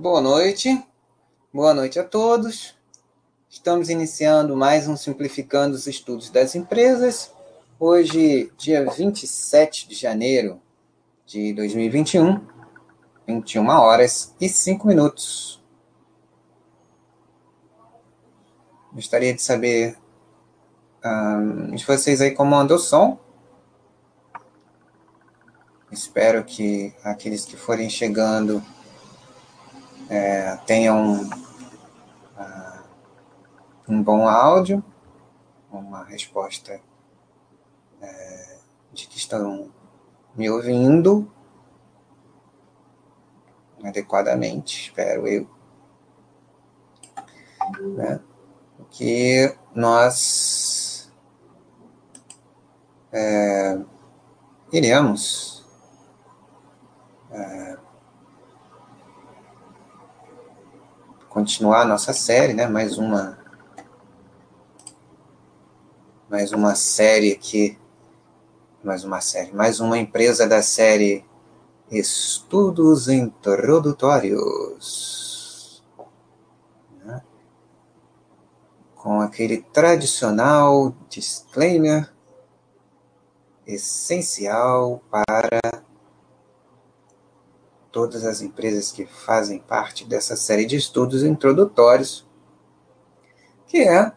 Boa noite, boa noite a todos. Estamos iniciando mais um Simplificando os Estudos das Empresas. Hoje, dia 27 de janeiro de 2021, 21 horas e 5 minutos. Gostaria de saber um, de vocês aí como anda o som. Espero que aqueles que forem chegando é, tenham uh, um bom áudio, uma resposta é, de que estão me ouvindo adequadamente, espero eu. Né? Que nós é, iremos é, continuar a nossa série, né? Mais uma mais uma série aqui, mais uma série, mais uma empresa da série Estudos Introdutórios. Né? Com aquele tradicional disclaimer essencial para todas as empresas que fazem parte dessa série de estudos introdutórios, que é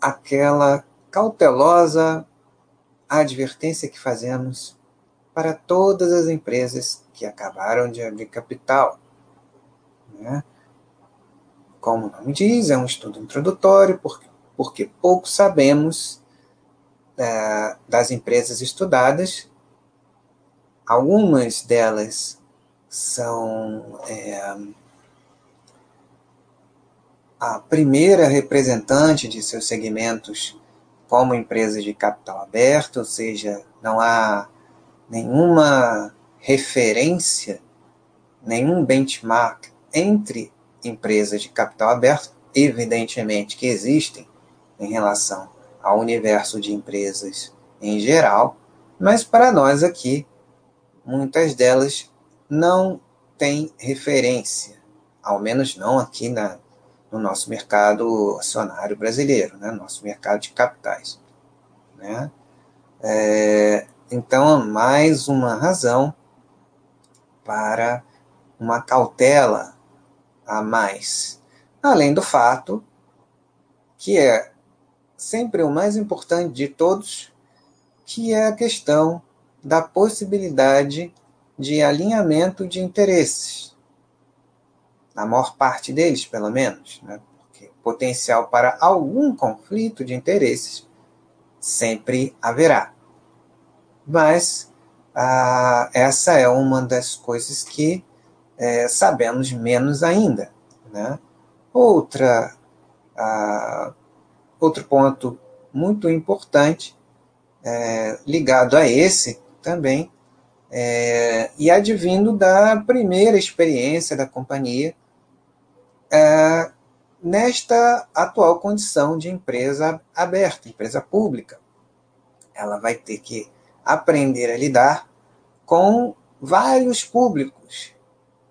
aquela cautelosa advertência que fazemos para todas as empresas que acabaram de abrir capital. Né? Como o nome diz, é um estudo introdutório, porque, porque pouco sabemos é, das empresas estudadas Algumas delas são é, a primeira representante de seus segmentos como empresas de capital aberto, ou seja, não há nenhuma referência, nenhum benchmark entre empresas de capital aberto, evidentemente que existem em relação ao universo de empresas em geral, mas para nós aqui muitas delas não têm referência, ao menos não aqui na, no nosso mercado acionário brasileiro, né, nosso mercado de capitais. Né? É, então, mais uma razão para uma cautela a mais, além do fato que é sempre o mais importante de todos, que é a questão da possibilidade de alinhamento de interesses. Na maior parte deles, pelo menos. Né? Porque potencial para algum conflito de interesses sempre haverá. Mas ah, essa é uma das coisas que é, sabemos menos ainda. Né? Outra, ah, outro ponto muito importante é, ligado a esse também, é, e advindo da primeira experiência da companhia é, nesta atual condição de empresa aberta, empresa pública. Ela vai ter que aprender a lidar com vários públicos.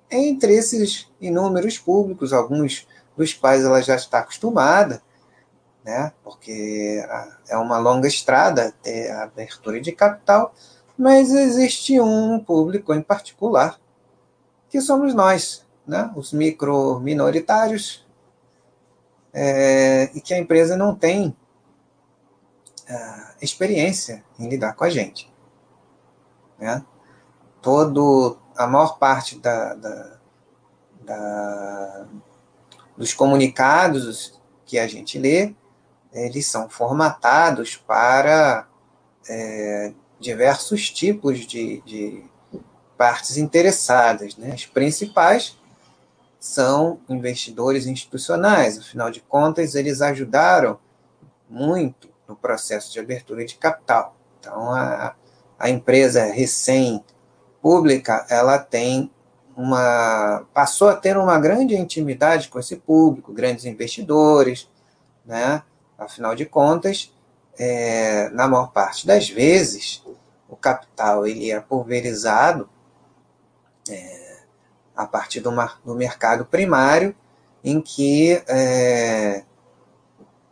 Entre esses inúmeros públicos, alguns dos quais ela já está acostumada, né? porque é uma longa estrada até a abertura de capital, mas existe um público em particular, que somos nós, né? os micro minoritários, é, e que a empresa não tem uh, experiência em lidar com a gente. Né? Todo, a maior parte da, da, da, dos comunicados que a gente lê, eles são formatados para é, diversos tipos de, de partes interessadas. Né? As principais são investidores institucionais, afinal de contas, eles ajudaram muito no processo de abertura de capital. Então, a, a empresa recém-pública, ela tem uma passou a ter uma grande intimidade com esse público, grandes investidores, né? Afinal de contas, é, na maior parte das vezes, o capital ele é pulverizado é, a partir do, do mercado primário, em que é,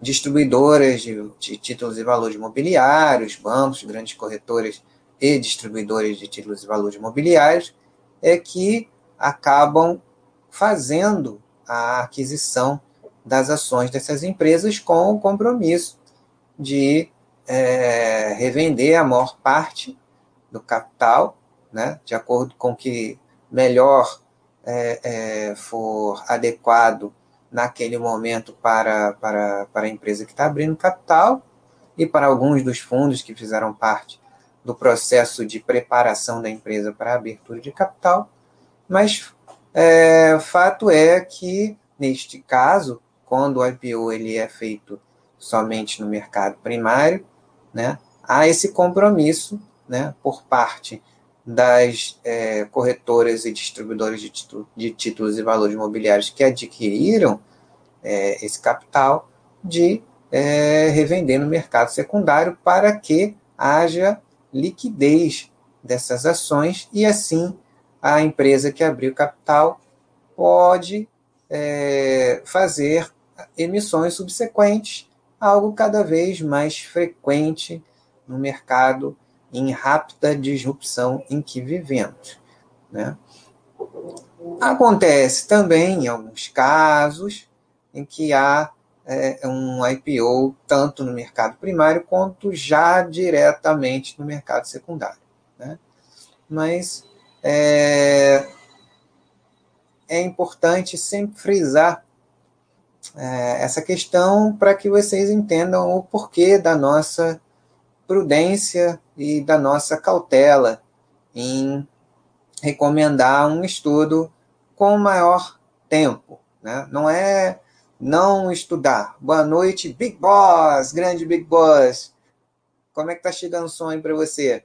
distribuidoras de, de, títulos e valores imobiliários, bancos, grandes corretoras e distribuidores de títulos e valores imobiliários, é que acabam fazendo a aquisição das ações dessas empresas com o compromisso de é, revender a maior parte do capital, né, de acordo com que melhor é, é, for adequado naquele momento para, para, para a empresa que está abrindo capital e para alguns dos fundos que fizeram parte do processo de preparação da empresa para a abertura de capital, mas é, fato é que, neste caso, quando o IPO ele é feito somente no mercado primário, né, há esse compromisso né, por parte das é, corretoras e distribuidores de, de, títulos e valores imobiliários que adquiriram é, esse capital de é, revender no mercado secundário para que haja liquidez dessas ações e assim a empresa que abriu capital pode é, fazer emissões subsequentes, algo cada vez mais frequente no mercado em rápida disrupção em que vivemos. Né? Acontece também, em alguns casos, em que há é, um IPO tanto no mercado primário quanto já diretamente no mercado secundário. Né? Mas é, é importante sempre frisar é, essa questão para que vocês entendam o porquê da nossa prudência e da nossa cautela em recomendar um estudo com maior tempo. Né? Não é não estudar. Boa noite, Big Boss, grande Big Boss. Como é que tá chegando o aí para você?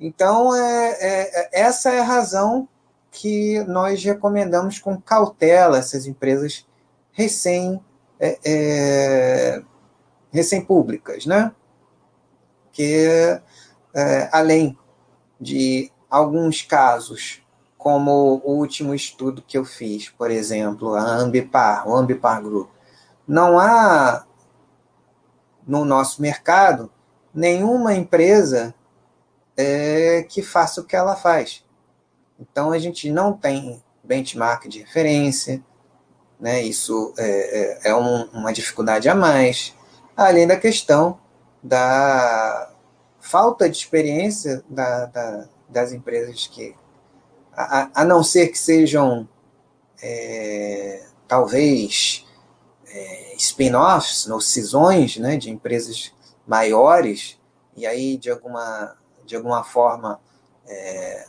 Então, é, é, é, essa é a razão que nós recomendamos com cautela essas empresas recém, é, é recém públicas, né? que, é, além de alguns casos, como o último estudo que eu fiz, por exemplo, a Ambipar, o Ambipar Group, não há no nosso mercado nenhuma empresa é, que faça o que ela faz. Então a gente não tem benchmark de referência, né? Isso é, é, é um, uma dificuldade a mais, além da questão da falta de experiência da, da, das empresas que, a, a, não ser que sejam é, talvez é, spin-offs ou cisões né, de empresas maiores, e aí de alguma, de alguma forma é,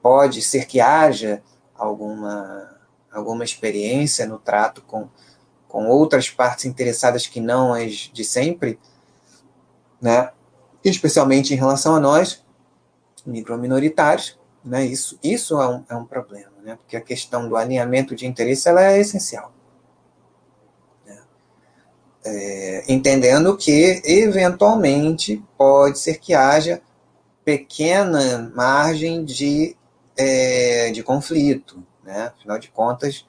pode ser que haja alguma, alguma experiência no trato com, com outras partes interessadas que não as de sempre, né? especialmente em relação a nós, microminoritários, né? isso, isso é, um, é um problema, né? porque a questão do alinhamento de interesse ela é essencial. Né? É, entendendo que, eventualmente, pode ser que haja pequena margem de, é, de conflito. Né? Afinal de contas,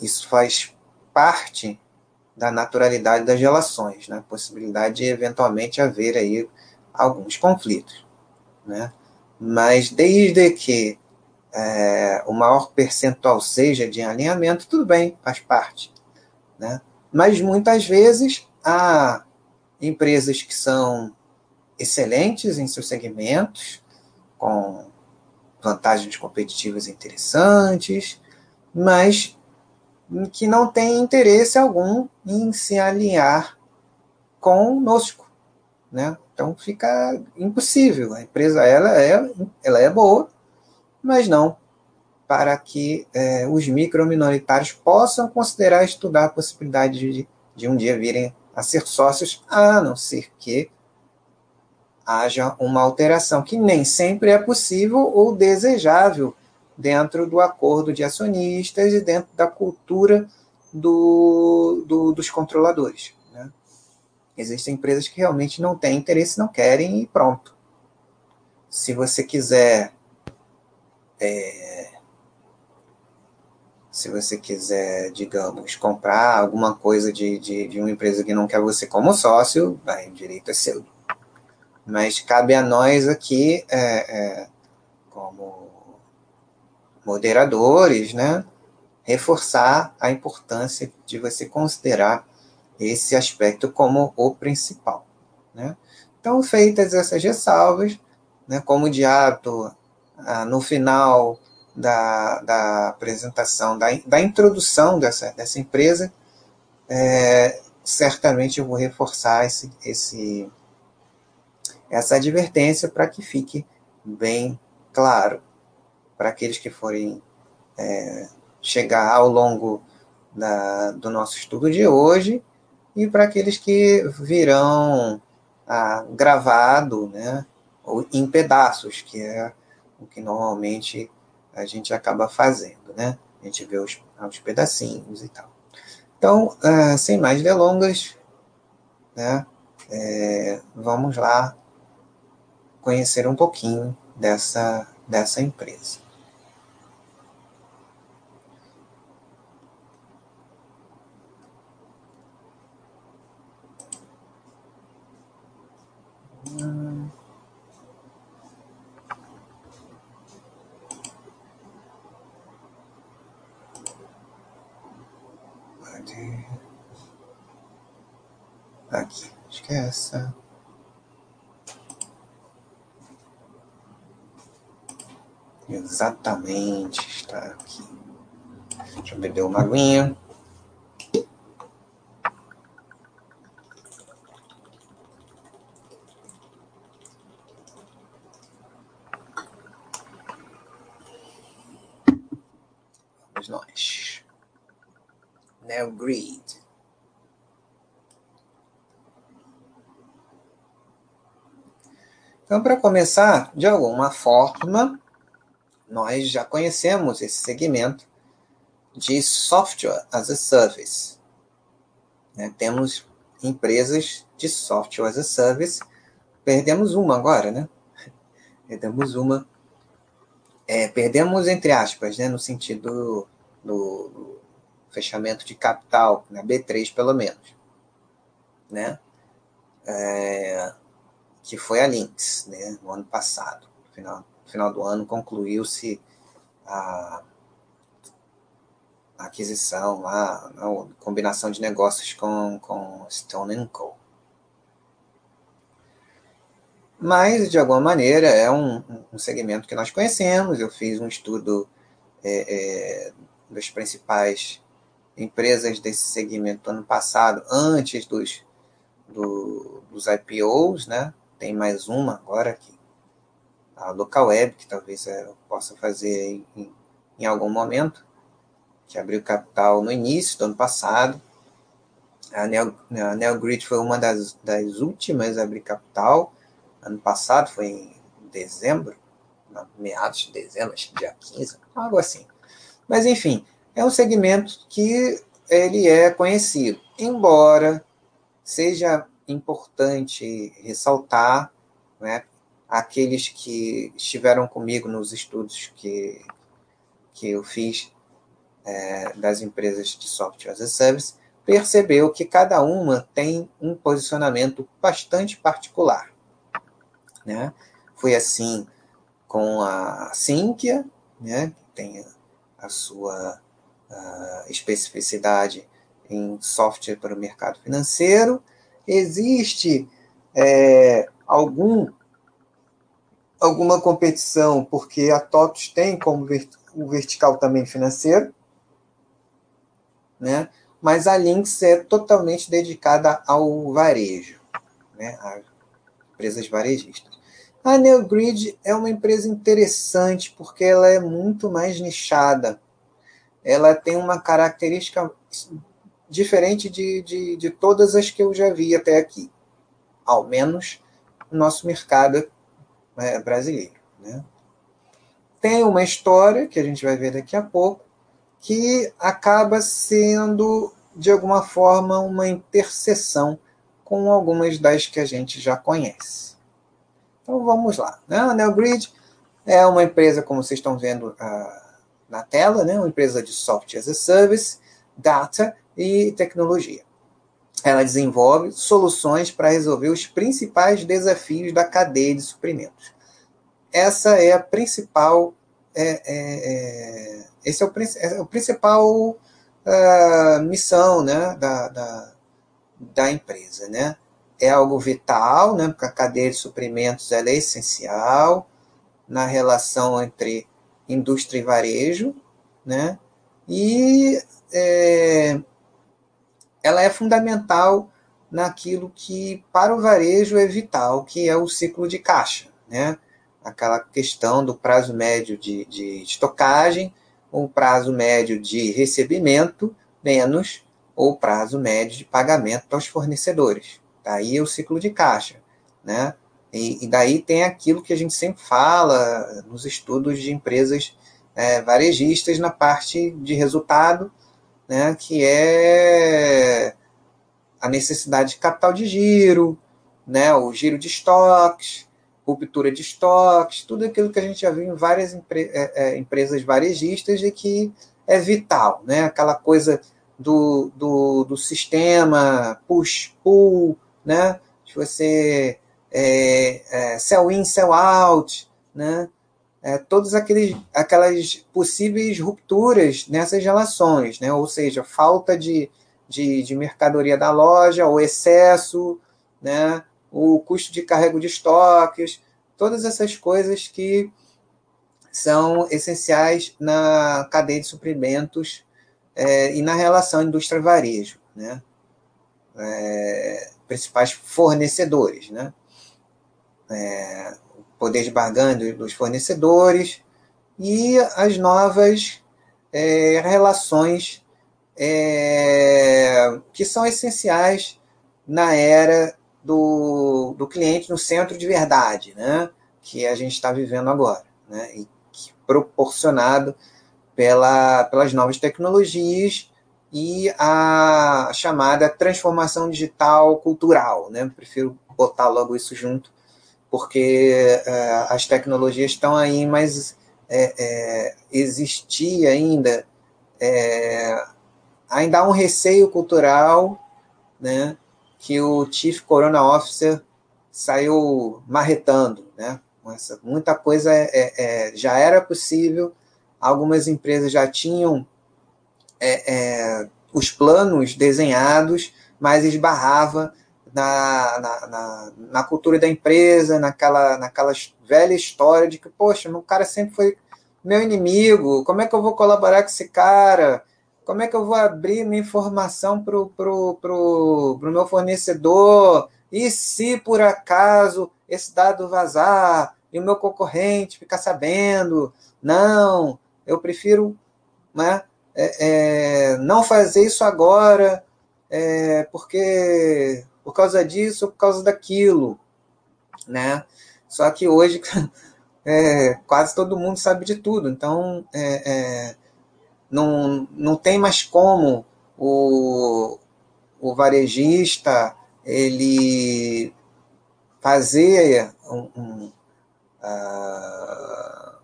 isso faz parte da naturalidade das relações, né? possibilidade de eventualmente haver aí alguns conflitos, né? Mas desde que é, o maior percentual seja de alinhamento, tudo bem, faz parte, né? Mas muitas vezes há empresas que são excelentes em seus segmentos, com vantagens competitivas interessantes, mas que não tem interesse algum em se alinhar conosco, né? Então fica impossível. A empresa ela é, ela é boa, mas não para que é, os microminoritários possam considerar estudar a possibilidade de, de um dia virem a ser sócios, a não ser que haja uma alteração, que nem sempre é possível ou desejável dentro do acordo de acionistas e dentro da cultura do, do, dos controladores. Né? Existem empresas que realmente não têm interesse, não querem e pronto. Se você quiser é, se você quiser, digamos, comprar alguma coisa de, de, de uma empresa que não quer você como sócio, vai, o direito é seu. Mas cabe a nós aqui, é, é, como moderadores, né, reforçar a importância de você considerar esse aspecto como o principal. Né? Então, feitas essas ressalvas, né, como de ah, no final da, da apresentação, da, da introdução dessa, dessa empresa, é, certamente eu vou reforçar esse, esse, essa advertência para que fique bem claro para aqueles que forem é, chegar ao longo da, do nosso estudo de hoje e para aqueles que virão ah, gravado, né, ou em pedaços, que é o que normalmente a gente acaba fazendo, né? A gente vê os, os pedacinhos e tal. Então, uh, sem mais delongas, né? É, vamos lá conhecer um pouquinho dessa, dessa empresa. Aqui, acho que é essa. Exatamente, está aqui. Deixa eu beber uma aguinha. Vamos nós. Now greed. Então, para começar, de alguma forma, nós já conhecemos esse segmento de software as a service. Né? Temos empresas de software as a service. Perdemos uma agora, né? Perdemos uma. É, perdemos, entre aspas, né? no sentido do, fechamento de capital, na B3 pelo menos. Né? É, que foi a Lynx, né, no ano passado. No final, final do ano concluiu-se a, aquisição, a, a, combinação de negócios com, com Stone Co. Mas, de alguma maneira, é um, um segmento que nós conhecemos. Eu fiz um estudo é, é, das principais empresas desse segmento ano passado, antes dos, do, dos IPOs, né? tem mais uma agora aqui, a local web, que talvez eu possa fazer em, em algum momento, que abriu capital no início do ano passado. A, Neo, a NeoGrid foi uma das, das últimas a abrir capital. Ano passado, foi em dezembro, meados de dezembro, acho que dia 15, algo assim. Mas, enfim, é um segmento que ele é conhecido, embora seja importante ressaltar, né, aqueles que estiveram comigo nos estudos que, que eu fiz é, das empresas de software as a service, percebeu que cada uma tem um posicionamento bastante particular. Né? Foi assim com a Sinqia, né, que tem a sua a especificidade em software para o mercado financeiro, existe é, algum alguma competição, porque a TOTUS tem como o vertical também financeiro, né? mas a Lynx é totalmente dedicada ao varejo, né? a empresas varejistas. A NeoGrid é uma empresa interessante porque ela é muito mais nichada. Ela tem uma característica diferente de, de, de todas as que eu já vi até aqui, ao menos no nosso mercado é, brasileiro. Né? Tem uma história, que a gente vai ver daqui a pouco, que acaba sendo, de alguma forma, uma interseção com algumas das que a gente já conhece. Então vamos lá. Né? A NeoGrid é uma empresa, como vocês estão vendo uh, na tela, né? uma empresa de software as a service, data e tecnologia. Ela desenvolve soluções para resolver os principais desafios da cadeia de suprimentos. Essa é a principal, é, é, é, esse é o, é o principal uh, missão, né, da, da, da empresa, né? É algo vital, né? Porque a cadeia de suprimentos ela é essencial na relação entre indústria e varejo, né? E é, ela é fundamental naquilo que para o varejo é vital, que é o ciclo de caixa, né? Aquela questão do prazo médio de, de estocagem, o prazo médio de recebimento, menos o prazo médio de pagamento aos fornecedores. Daí é o ciclo de caixa, né? E, e, daí tem aquilo que a gente sempre fala nos estudos de empresas é, varejistas na parte de resultado, né, que é a necessidade de capital de giro, né, o giro de estoques, ruptura de estoques, tudo aquilo que a gente já viu em várias empre é, é, empresas varejistas e que é vital, né, aquela coisa do, do, do sistema push-pull, né, de você é, é, sell in, sell out, né? É, todas aqueles, aquelas possíveis rupturas nessas relações, né? ou seja, falta de, de, de mercadoria da loja, o excesso, né? o custo de carrego de estoques, todas essas coisas que são essenciais na cadeia de suprimentos é, e na relação indústria-varejo, né? É, principais fornecedores, né? é, poder de dos fornecedores e as novas é, relações é, que são essenciais na era do, do cliente no centro de verdade, né? que a gente está vivendo agora, né? e proporcionado pela, pelas novas tecnologias e a chamada transformação digital cultural. Né? Prefiro botar logo isso junto, porque uh, as tecnologias estão aí, mas é, é, existia ainda é, ainda há um receio cultural, né, que o Chief Corona Officer saiu marretando, né, essa, muita coisa é, é, é, já era possível, algumas empresas já tinham é, os planos desenhados, mas esbarrava na, na, na, na, cultura da empresa, naquela, naquela velha história de que, poxa, o cara sempre foi meu inimigo, como é que eu vou colaborar com esse cara? Como é que eu vou abrir minha informação para o pro, pro, pro meu fornecedor? E se por acaso esse dado vazar e o meu concorrente ficar sabendo? Não, eu prefiro né, é, é, não fazer isso agora, é, porque por causa disso ou por causa daquilo, né? Só que hoje é, quase todo mundo sabe de tudo, então é, é, não, não tem mais como o, o varejista ele fazer um, um uh,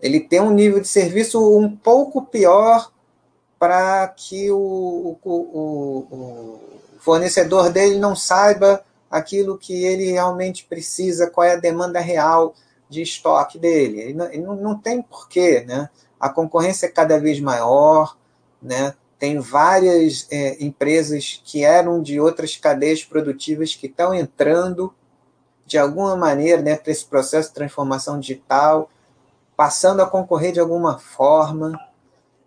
ele ter um nível de serviço um pouco pior para que o, o, o, fornecedor dele não saiba aquilo que ele realmente precisa, qual é a demanda real de estoque dele. Ele não, ele não, tem porquê, né? A concorrência é cada vez maior, né? Tem várias é, empresas que eram de outras cadeias produtivas que estão entrando de alguma maneira né, para esse processo de transformação digital, passando a concorrer de alguma forma,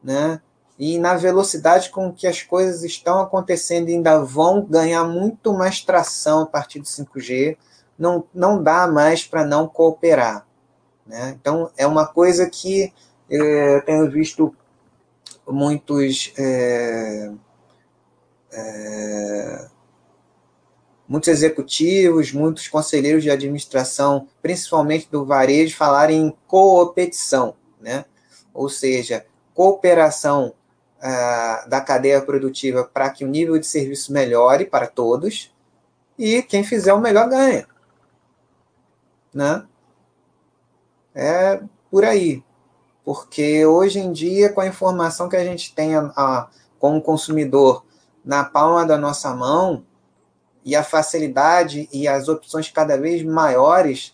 né? E na velocidade com que as coisas estão acontecendo, ainda vão ganhar muito mais tração a partir do 5G, não, não dá mais para não cooperar. Né? Então, é uma coisa que eu tenho visto muitos. É, é, muitos executivos, muitos conselheiros de administração, principalmente do varejo, falarem em coopetição, né? ou seja, cooperação uh, da cadeia produtiva para que o nível de serviço melhore para todos e quem fizer o melhor ganha. Né? É por aí. porque hoje em dia, com a informação que a gente tem a, a, como consumidor na palma da nossa mão, e a facilidade e as opções cada vez maiores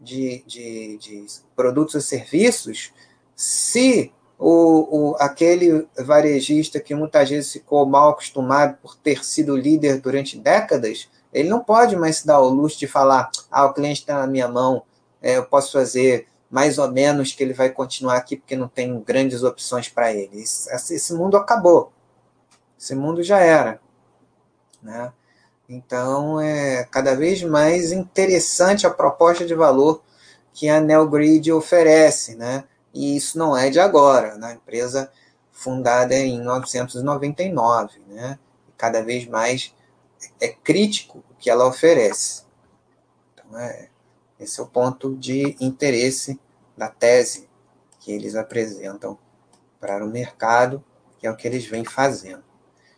de, de, de produtos e serviços, se o, o, aquele varejista que muitas vezes ficou mal acostumado por ter sido líder durante décadas, ele não pode mais se dar o luxo de falar: ah, o cliente está na minha mão, é, eu posso fazer mais ou menos que ele vai continuar aqui porque não tem grandes opções para ele. Esse, esse, mundo acabou. Esse mundo já era. Né? Então, é cada vez mais interessante a proposta de valor que a NeoGrid oferece. Né? E isso não é de agora, né? empresa fundada em 1999. Né? Cada vez mais é crítico o que ela oferece. Então, é, esse é o ponto de interesse da tese que eles apresentam para o mercado, que é o que eles vêm fazendo.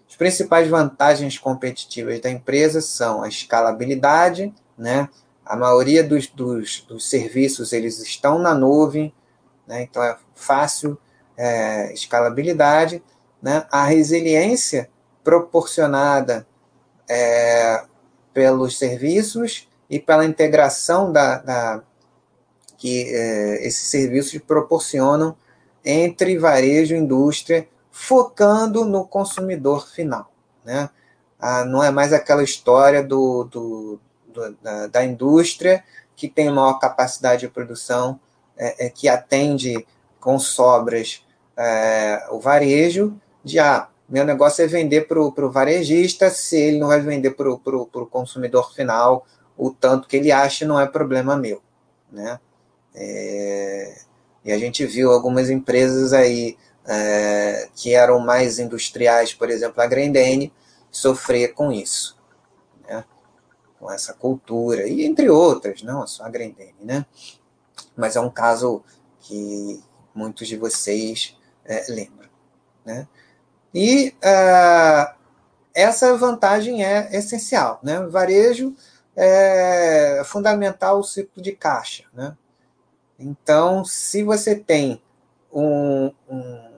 As principais vantagens competitivas da empresa são a escalabilidade, né? A maioria dos, dos, dos serviços eles estão na nuvem, né? então é fácil é, escalabilidade, né? A resiliência proporcionada é, pelos serviços e pela integração da, da que é, esses serviços proporcionam entre varejo e indústria, focando no consumidor final. Né? Ah, não é mais aquela história do, do, do da, da, indústria que tem maior capacidade de produção, é, é, que atende com sobras é, o varejo, de ah, meu negócio é vender para o varejista, se ele não vai vender para o consumidor final o tanto que ele acha, não é problema meu. Né? É, e a gente viu algumas empresas aí que eram mais industriais, por exemplo, a Grendene, sofrer com isso, né? com essa cultura, e entre outras, não só a Grendene, né? Mas é um caso que muitos de vocês é, lembram. Né? E uh, essa vantagem é essencial. Né? Varejo é fundamental o ciclo de caixa. Né? Então, se você tem um, um,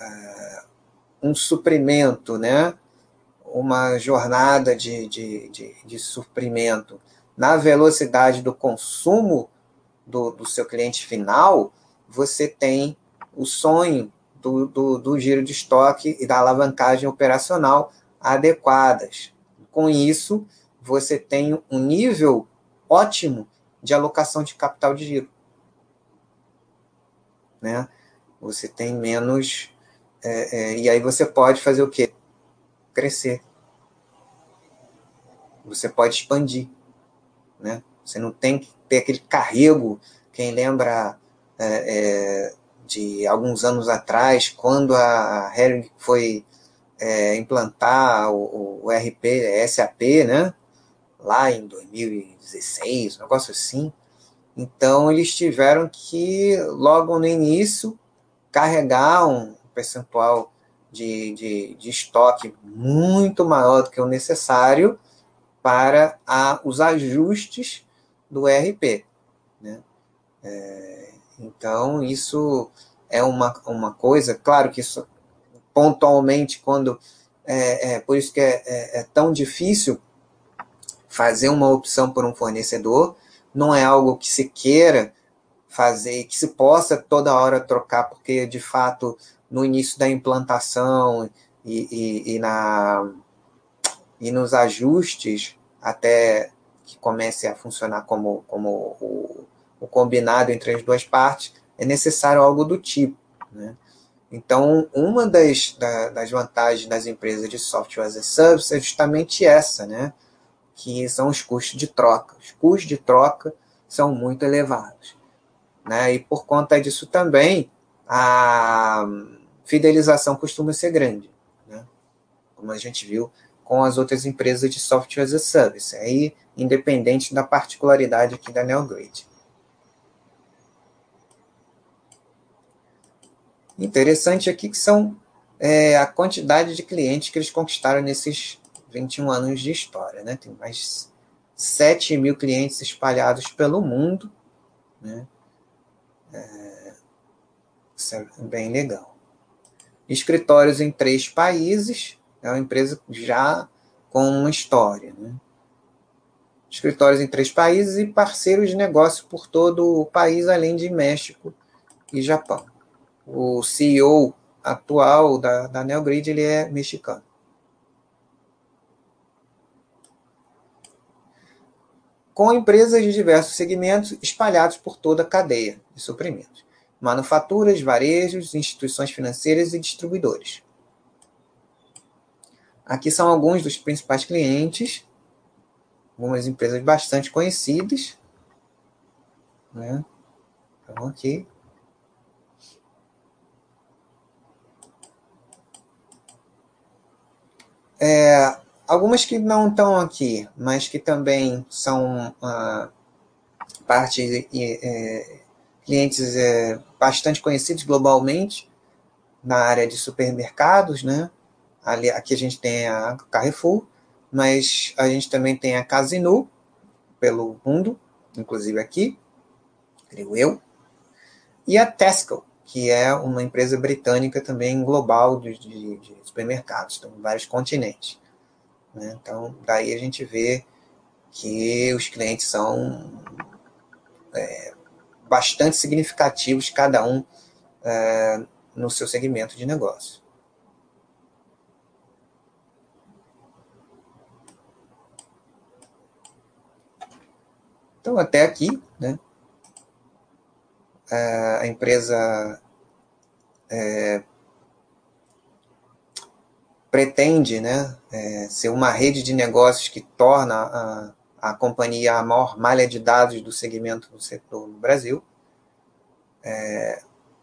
uh, um suprimento, né? uma jornada de, de, de, de suprimento na velocidade do consumo do, do seu cliente final, você tem o sonho do, do, do, giro de estoque e da alavancagem operacional adequadas. Com isso, você tem um nível ótimo de alocação de capital de giro. Né? Você tem menos. É, é, e aí você pode fazer o quê? Crescer. Você pode expandir. Né? Você não tem que ter aquele carrego. Quem lembra é, é de alguns anos atrás, quando a Hering foi é, implantar o, o RP, SAP, né? lá em 2016, um negócio assim. Então, eles tiveram que, logo no início, carregar um percentual de, de, de estoque muito maior do que o necessário para a, os ajustes do ERP. Né? É, então, isso é uma, uma coisa, claro que isso pontualmente, quando. É, é por isso que é, é, é tão difícil fazer uma opção por um fornecedor, não é algo que se queira fazer, que se possa toda hora trocar, porque de fato no início da implantação e, e, e na, e nos ajustes até que comece a funcionar como, como o, o combinado entre as duas partes, é necessário algo do tipo. Né? Então, uma das, da, das vantagens das empresas de software as a service é justamente essa, né? que são os custos de troca. Os custos de troca são muito elevados. Né? E por conta disso também, a fidelização costuma ser grande, né? como a gente viu com as outras empresas de software as a service, aí independente da particularidade aqui da NeoGrid. Interessante aqui que são é, a quantidade de clientes que eles conquistaram nesses 21 anos de história. Né? Tem mais 7 mil clientes espalhados pelo mundo. Né? É, Isso é bem legal. Escritórios em três países, é uma empresa já com uma história. Né? Escritórios em três países e parceiros de negócio por todo o país, além de México e Japão. O CEO atual da, da Neogrid ele é mexicano. Com empresas de diversos segmentos espalhados por toda a cadeia de suprimentos manufaturas, varejos, instituições financeiras e distribuidores. Aqui são alguns dos principais clientes, algumas empresas bastante conhecidas. Né? Então, aqui. É, algumas que não estão aqui, mas que também são ah, parte é, clientes é, bastante conhecidos globalmente na área de supermercados, né? Ali, aqui a gente tem a Carrefour, mas a gente também tem a Casino pelo mundo, inclusive aqui, creio eu, e a Tesco, que é uma empresa britânica também global de, de, de supermercados, então, em vários continentes. Né? Então, daí a gente vê que os clientes são é, bastante significativos, cada um é, no seu segmento de negócio. Então, até aqui, né, a empresa é, pretende né, é, ser uma rede de negócios que torna a, a companhia a maior malha de dados do segmento do setor no Brasil. É,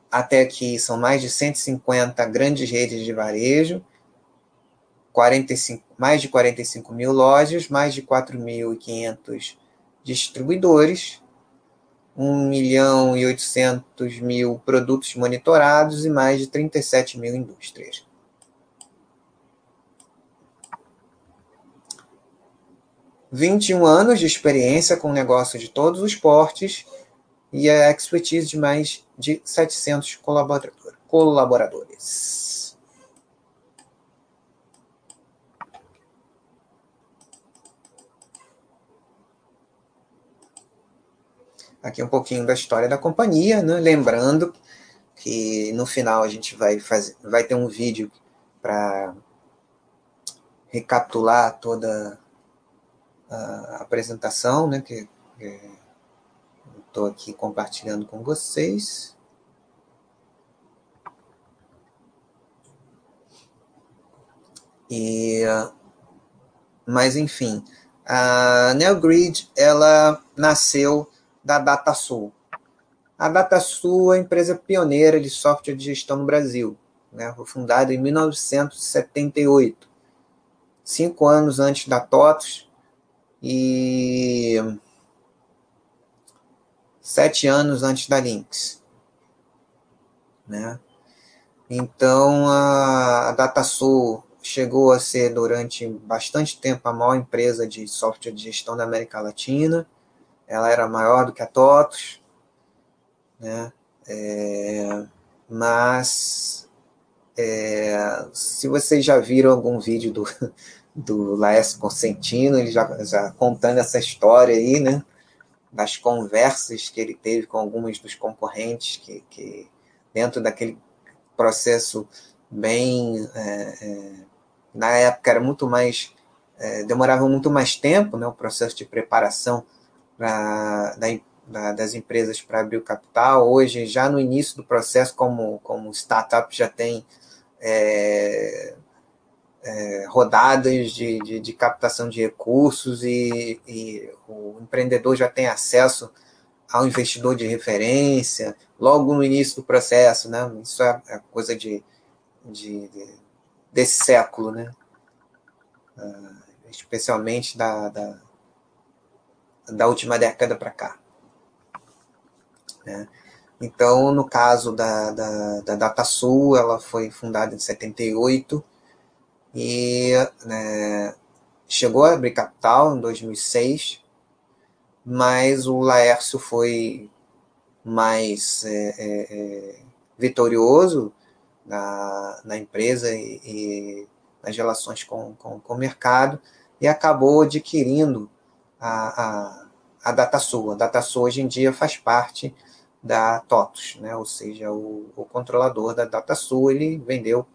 até aqui são mais de 150 grandes redes de varejo, 45, mais de 45 mil lojas, mais de 4.500 distribuidores, 1 milhão e 800 mil produtos monitorados e mais de 37 mil indústrias. 21 anos de experiência com negócios de todos os portes e a expertise de mais de 700 colaboradores. Aqui um pouquinho da história da companhia, né? lembrando que no final a gente vai fazer, vai ter um vídeo para recapitular toda a apresentação, né, que estou aqui compartilhando com vocês. E, mas enfim, a NeoGrid ela nasceu da DataSul. A DataSul é a empresa pioneira de software de gestão no Brasil. Né? Foi fundada em 1978, cinco anos antes da TOTOS, e sete anos antes da Lynx. Né? Então, a DataSul chegou a ser, durante bastante tempo, a maior empresa de software de gestão da América Latina. Ela era maior do que a TOTOS, né? É, mas, é, se vocês já viram algum vídeo do, do Laércio Consentino, ele já, já contando essa história aí, né? Das conversas que ele teve com alguns dos concorrentes, que, que dentro daquele processo bem. É, é, na época era muito mais. É, demorava muito mais tempo, né? O processo de preparação da, das empresas para abrir o capital. Hoje, já no início do processo, como, como startup, já tem. É, é, rodadas de, de, de, captação de recursos e, e, o empreendedor já tem acesso ao investidor de referência logo no início do processo, né? Isso é, é coisa de, de, de desse século, né? Uh, especialmente da, da, da última década para cá. Né? Então, no caso da, da, da DataSul, ela foi fundada em 78 e né, chegou a abrir capital em 2006, mas o Laércio foi mais é, é, é, vitorioso na, na empresa e, e nas relações com, com, com, o mercado e acabou adquirindo a, a, a DataSul. A DataSul hoje em dia faz parte da TOTUS, né? ou seja, o, o controlador da DataSul, ele vendeu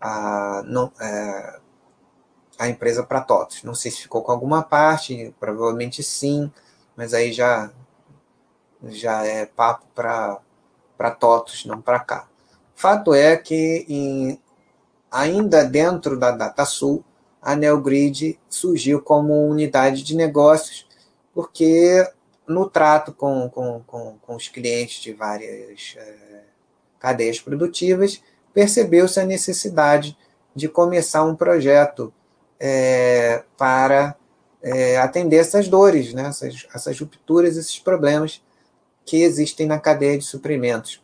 a, não, é, a empresa para TOTUS. Não sei se ficou com alguma parte, provavelmente sim, mas aí já, já é papo para TOTUS, não para cá. Fato é que em, ainda dentro da DataSul, a NeoGrid surgiu como unidade de negócios, porque no trato com, com, com, com os clientes de várias é, cadeias produtivas, percebeu-se a necessidade de começar um projeto é, para é, atender essas dores, né, essas, essas rupturas, esses problemas que existem na cadeia de suprimentos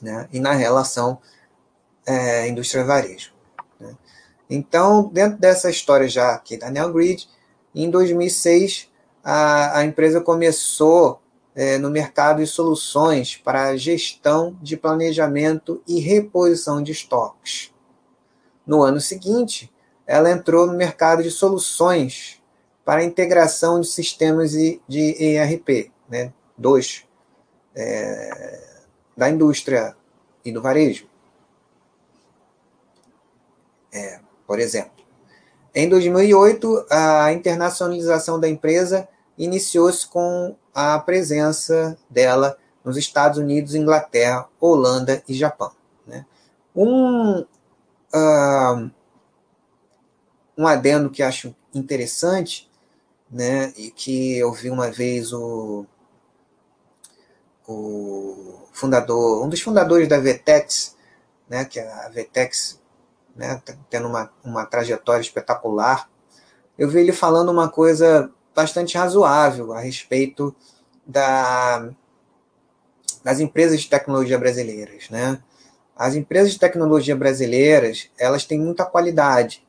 né, e na relação indústria-varejo. Então, dentro dessa história já aqui da NeoGrid, em 2006, a, a empresa começou é, no mercado de soluções para gestão de planejamento e reposição de estoques. No ano seguinte, ela entrou no mercado de soluções para integração de sistemas de ERP, né, dois, é, da indústria e do varejo. É, por exemplo, em 2008, a internacionalização da empresa iniciou-se com a presença dela nos Estados Unidos, Inglaterra, Holanda e Japão. Né? Um, uh, um adendo que acho interessante, né, e que eu vi uma vez o, o fundador, um dos fundadores da Vetex, né, que é a Vetex, né, tendo uma, uma trajetória espetacular, eu vi ele falando uma coisa bastante razoável a respeito da, das empresas de tecnologia brasileiras, né? As empresas de tecnologia brasileiras, elas têm muita qualidade,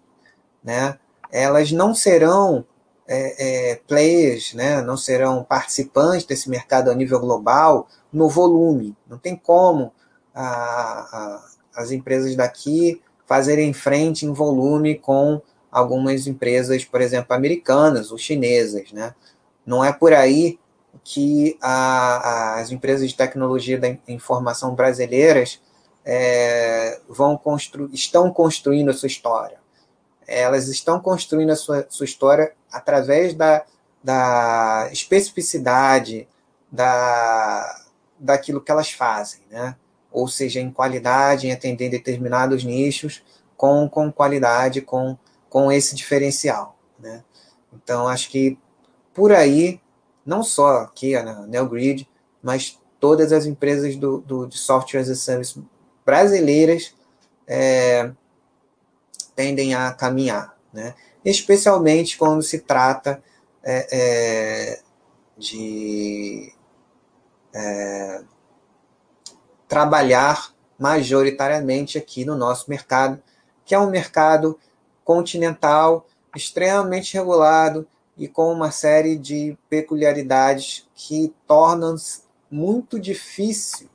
né? Elas não serão é, é, players, né? Não serão participantes desse mercado a nível global no volume. Não tem como a, a, as empresas daqui fazerem frente em volume com algumas empresas, por exemplo, americanas ou chinesas. Né? Não é por aí que a, as empresas de tecnologia da informação brasileiras é, vão constru, estão construindo a sua história. Elas estão construindo a sua, sua história através da, da especificidade da, daquilo que elas fazem, né? Ou seja, em qualidade, em atender determinados nichos, com, com qualidade, com com esse diferencial. Né? Então, acho que por aí, não só aqui na NeoGrid, mas todas as empresas do, do, de software as a service brasileiras é, tendem a caminhar, né? especialmente quando se trata é, é, de é, trabalhar majoritariamente aqui no nosso mercado, que é um mercado continental, extremamente regulado e com uma série de peculiaridades que tornam muito difícil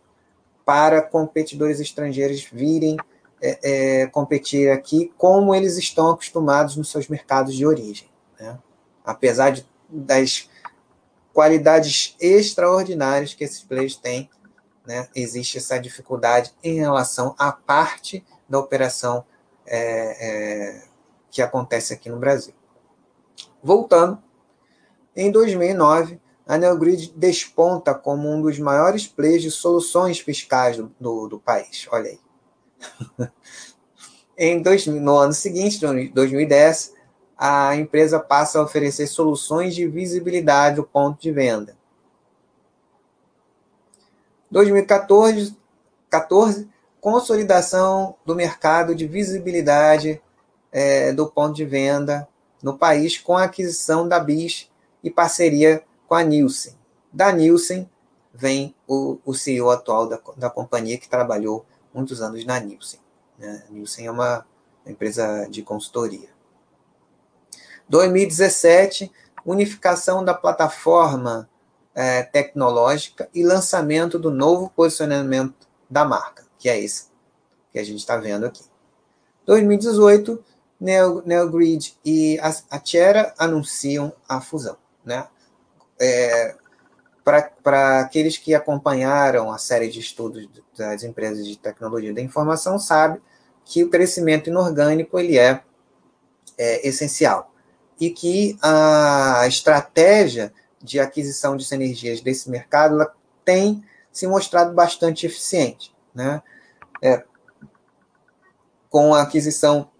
para competidores estrangeiros virem é, é, competir aqui como eles estão acostumados nos seus mercados de origem. Né? Apesar de, das qualidades extraordinárias que esses players têm, né, existe essa dificuldade em relação à parte da operação é, é que acontece aqui no Brasil. Voltando, em 2009, a Neogrid desponta como um dos maiores players de soluções fiscais do, do, do país. Olha aí. em dois, no ano seguinte, 2010, a empresa passa a oferecer soluções de visibilidade do ponto de venda. 2014, 14, consolidação do mercado de visibilidade é, do ponto de venda no país com a aquisição da BIS e parceria com a Nielsen. Da Nielsen vem o, o CEO atual da, da companhia que trabalhou muitos anos na Nielsen. Né? Nielsen é uma empresa de consultoria. 2017, unificação da plataforma é, tecnológica e lançamento do novo posicionamento da marca, que é esse que a gente está vendo aqui. 2018, Neo, NeoGrid e a, a Tiera anunciam a fusão. Né? É, Para aqueles que acompanharam a série de estudos das empresas de tecnologia da informação, sabe que o crescimento inorgânico ele é, é essencial e que a estratégia de aquisição de sinergias desse mercado ela tem se mostrado bastante eficiente. Né? É, com a aquisição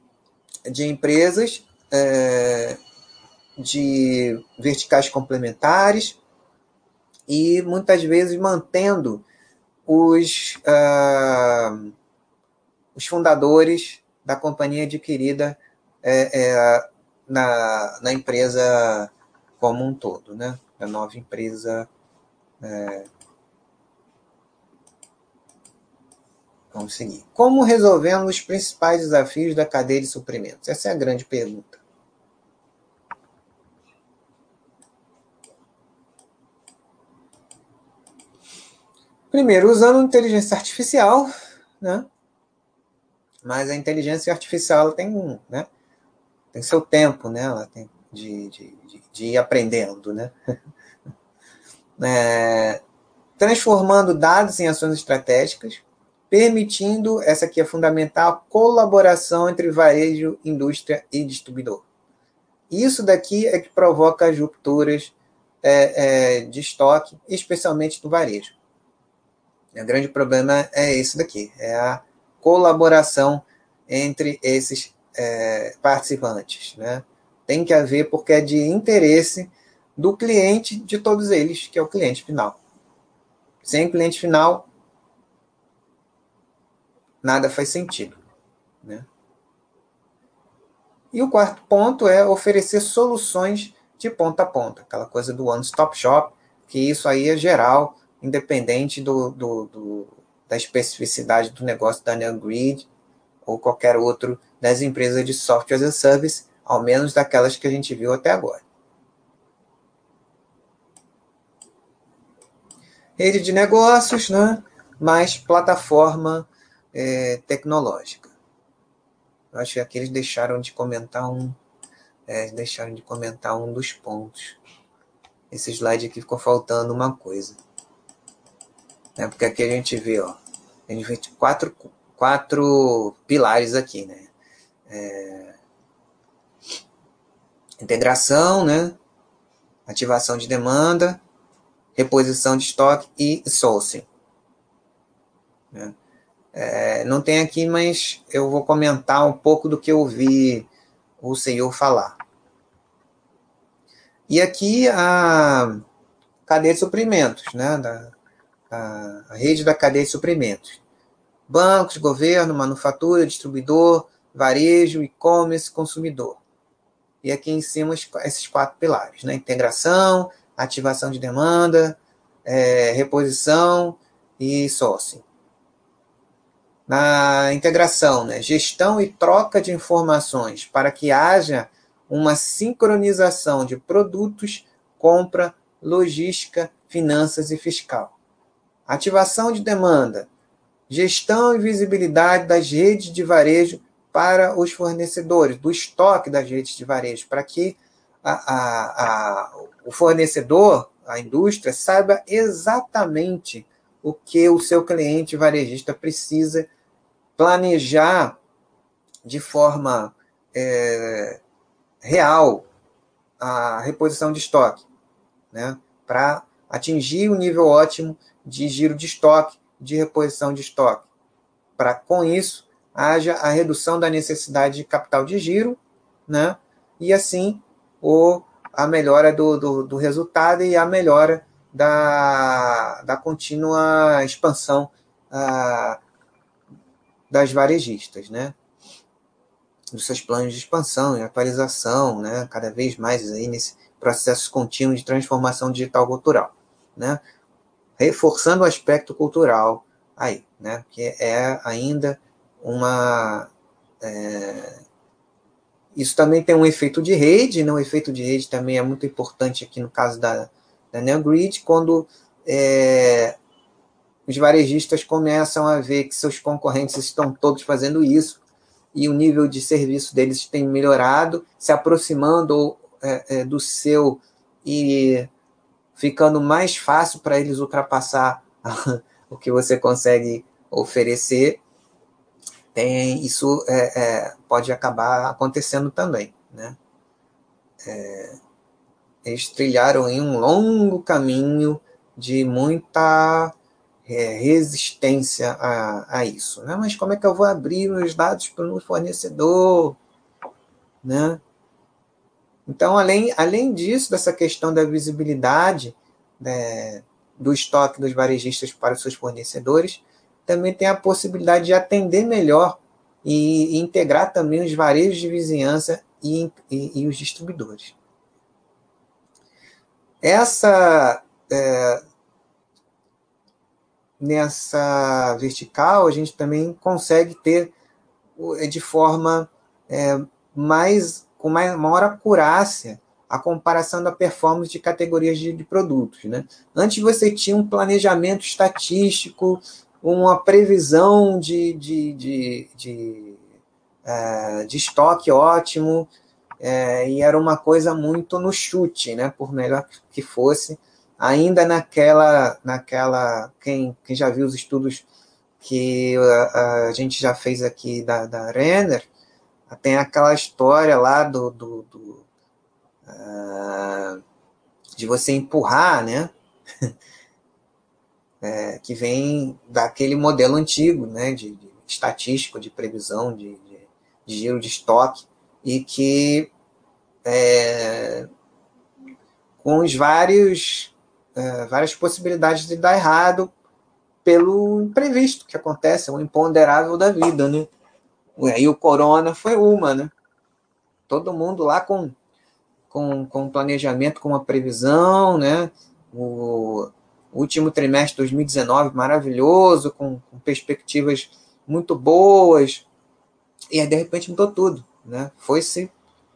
de empresas é, de verticais complementares e muitas vezes mantendo os, uh, os fundadores da companhia adquirida é, é, na, na empresa como um todo, né? A nova empresa. É... Vamos seguir. Como resolvemos os principais desafios da cadeia de suprimentos? Essa é a grande pergunta. Primeiro, usando inteligência artificial, né? Mas a inteligência artificial tem né? Tem seu tempo, né? Ela tem de, de, de, ir aprendendo, né? é, transformando dados em ações estratégicas, permitindo, essa aqui é fundamental, colaboração entre varejo, indústria e distribuidor. Isso daqui é que provoca as rupturas é, é, de estoque, especialmente no varejo. O grande problema é esse daqui, é a colaboração entre esses é, participantes. Né? Tem que haver porque é de interesse do cliente de todos eles, que é o cliente final. Sem cliente final, nada faz sentido. Né? E o quarto ponto é oferecer soluções de ponta a ponta, aquela coisa do one-stop shop, que isso aí é geral, independente do, do, do da especificidade do negócio da NeoGrid ou qualquer outro das empresas de software as a service, ao menos daquelas que a gente viu até agora. Rede de negócios, né? mais plataforma é, tecnológica. Eu acho que aqui eles deixaram de comentar um, é, deixaram de comentar um dos pontos. Esse slide aqui ficou faltando uma coisa. É porque aqui a gente vê, ó, a gente vê quatro, quatro pilares aqui, né? É, integração, né? Ativação de demanda, reposição de estoque e sourcing. Né? É, não tem aqui, mas eu vou comentar um pouco do que eu vi o senhor falar. E aqui a cadeia de suprimentos, né? Da, a, a rede da cadeia de suprimentos. Bancos, governo, manufatura, distribuidor, varejo, e-commerce, consumidor. E aqui em cima esses quatro pilares, né? Integração, ativação de demanda, é, reposição e sourcing. Na integração, né? gestão e troca de informações para que haja uma sincronização de produtos, compra, logística, finanças e fiscal. Ativação de demanda, gestão e visibilidade das redes de varejo para os fornecedores, do estoque das redes de varejo, para que a, a, a, o fornecedor, a indústria, saiba exatamente o que o seu cliente varejista precisa planejar de forma é, real a reposição de estoque, né, para atingir o um nível ótimo de giro de estoque, de reposição de estoque. Para, com isso, haja a redução da necessidade de capital de giro, né? e assim o, a melhora do, do, do resultado e a melhora da, da contínua expansão ah, das varejistas, né? dos seus planos de expansão e atualização, né? cada vez mais aí nesse processo contínuo de transformação digital cultural. Né? reforçando o aspecto cultural aí, né? Que é ainda uma. É... Isso também tem um efeito de rede, né? O efeito de rede também é muito importante aqui no caso da, da NeoGrid, quando é, os varejistas começam a ver que seus concorrentes estão todos fazendo isso e o nível de serviço deles tem melhorado, se aproximando é, é, do seu e ficando mais fácil para eles ultrapassar o que você consegue oferecer. Tem isso é, é pode acabar acontecendo também, né? É, eles trilharam em um longo caminho de muita é, resistência a, a isso. Né? Mas como é que eu vou abrir os dados para o fornecedor? Né? Então, além, além disso, dessa questão da visibilidade né, do estoque dos varejistas para os seus fornecedores, também tem a possibilidade de atender melhor e, e integrar também os varejos de vizinhança e, e, e os distribuidores. Essa é, nessa vertical, a gente também consegue ter de forma é, mais com mais, maior acurácia a comparação da performance de categorias de, de, produtos. Né? Antes você tinha um planejamento estatístico, uma previsão de, de, de, de, é, de estoque ótimo, é, e era uma coisa muito no chute, né? por melhor que fosse ainda naquela, naquela quem, quem já viu os estudos que a, a gente já fez aqui da, da Renner, tem aquela história lá do, do, do uh, de você empurrar, né? é, que vem daquele modelo antigo, né? De, de estatístico, de previsão, de, de, de, giro de estoque, e que é, com os vários é, várias possibilidades de dar errado pelo imprevisto que acontece, um imponderável da vida, né? E aí o corona foi uma, né? Todo mundo lá com, com, com planejamento, com uma previsão, né? O último trimestre de 2019 maravilhoso, com, com perspectivas muito boas, e aí de repente mudou tudo, né? Foi-se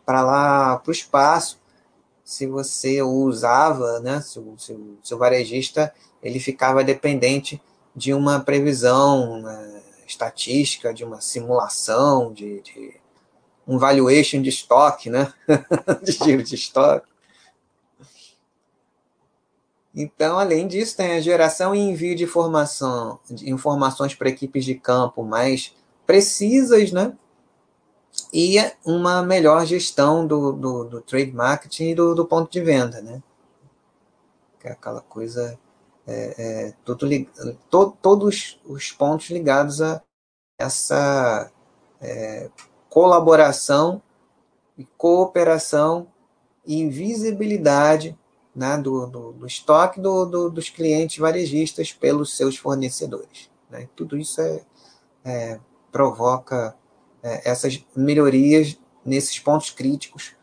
para lá, para o espaço, se você usava, né, se o seu, seu varejista ele ficava dependente de uma previsão né, estatística, de uma simulação, de, de um valuation de estoque, né, de giro de estoque. Então, além disso, tem a geração e envio de informação, de informações para equipes de campo mais precisas, né? e uma melhor gestão do, do, do trade marketing e do, do, ponto de venda, né? Que é aquela coisa, é, é, tudo, to, todos os pontos ligados a essa é, colaboração e cooperação e visibilidade né, do, do, do estoque do, do, dos clientes varejistas pelos seus fornecedores. Né? Tudo isso é, é provoca é, essas melhorias nesses pontos críticos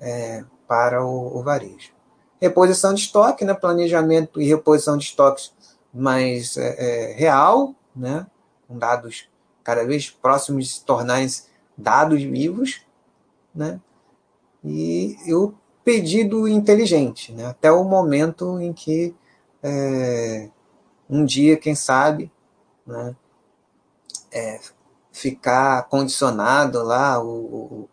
é, para o, o, varejo. Reposição de estoque, né, planejamento e reposição de estoques mais é, é real, né, com dados cada vez próximos de se tornarem dados vivos, né, e, e o pedido inteligente, né, até o momento em que é, um dia, quem sabe, né, é, ficar condicionado lá o, o,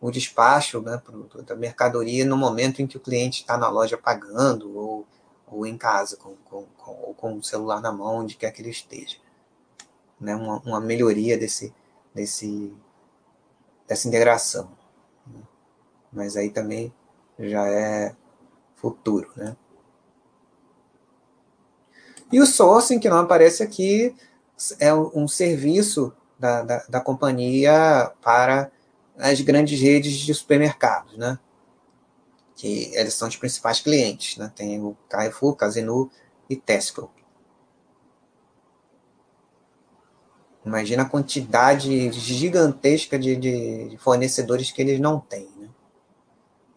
o despacho né, pro, da mercadoria no momento em que o cliente está na loja pagando ou, ou em casa, com, com, com, ou com o celular na mão, onde quer que ele esteja. Né, uma, uma melhoria desse, desse, dessa integração. Né. Mas aí também já é futuro. Né? E o sourcing, que não aparece aqui, é um serviço da, da, da companhia para as grandes redes de supermercados, né? Que eles são os principais clientes, né? Tem o Carrefour, Casino e Tesco. Imagina a quantidade gigantesca de, de, fornecedores que eles não têm?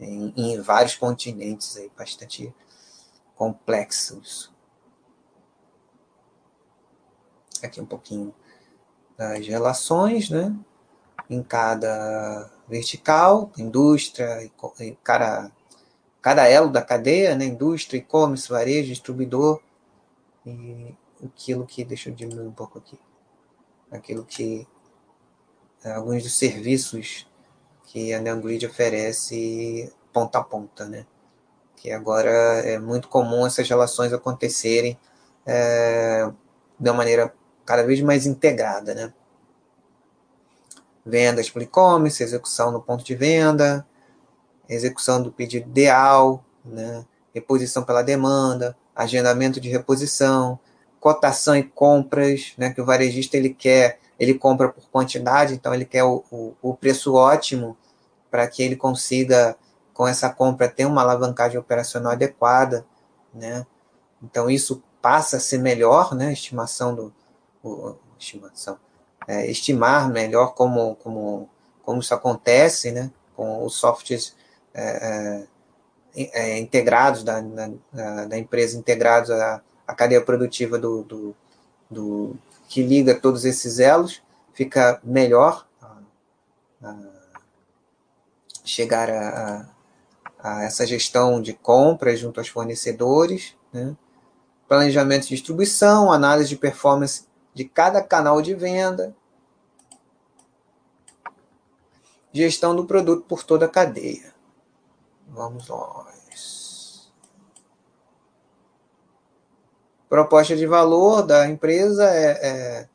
Em, em vários continentes aí, bastante complexos. Aqui um pouquinho das relações, né? Em cada vertical, indústria, cada, cada elo da cadeia, né? Indústria, e-commerce, varejo, distribuidor, e aquilo que, deixa eu diminuir um pouco aqui, aquilo que, alguns dos serviços que a NeoGrid oferece ponta a ponta, né? Que agora é muito comum essas relações acontecerem é, de uma maneira cada vez mais integrada, né? Vendas por e-commerce, execução no ponto de venda, execução do pedido ideal, né? reposição pela demanda, agendamento de reposição, cotação e compras, né? que o varejista ele quer, ele compra por quantidade, então ele quer o, o, o preço ótimo para que ele consiga, com essa compra, ter uma alavancagem operacional adequada. Né? Então isso passa a ser melhor, né? estimação do, o, estimação, é, estimar melhor como, como, como isso acontece, né, com os softwares é, é, é integrados da, da, da, empresa, integrados à, à cadeia produtiva do, do, do, que liga todos esses elos, fica melhor a, chegar a, a, essa gestão de compras junto aos fornecedores, né? planejamento de distribuição, análise de performance de cada canal de venda, gestão do produto por toda a cadeia. Vamos nós. Proposta de valor da empresa é, é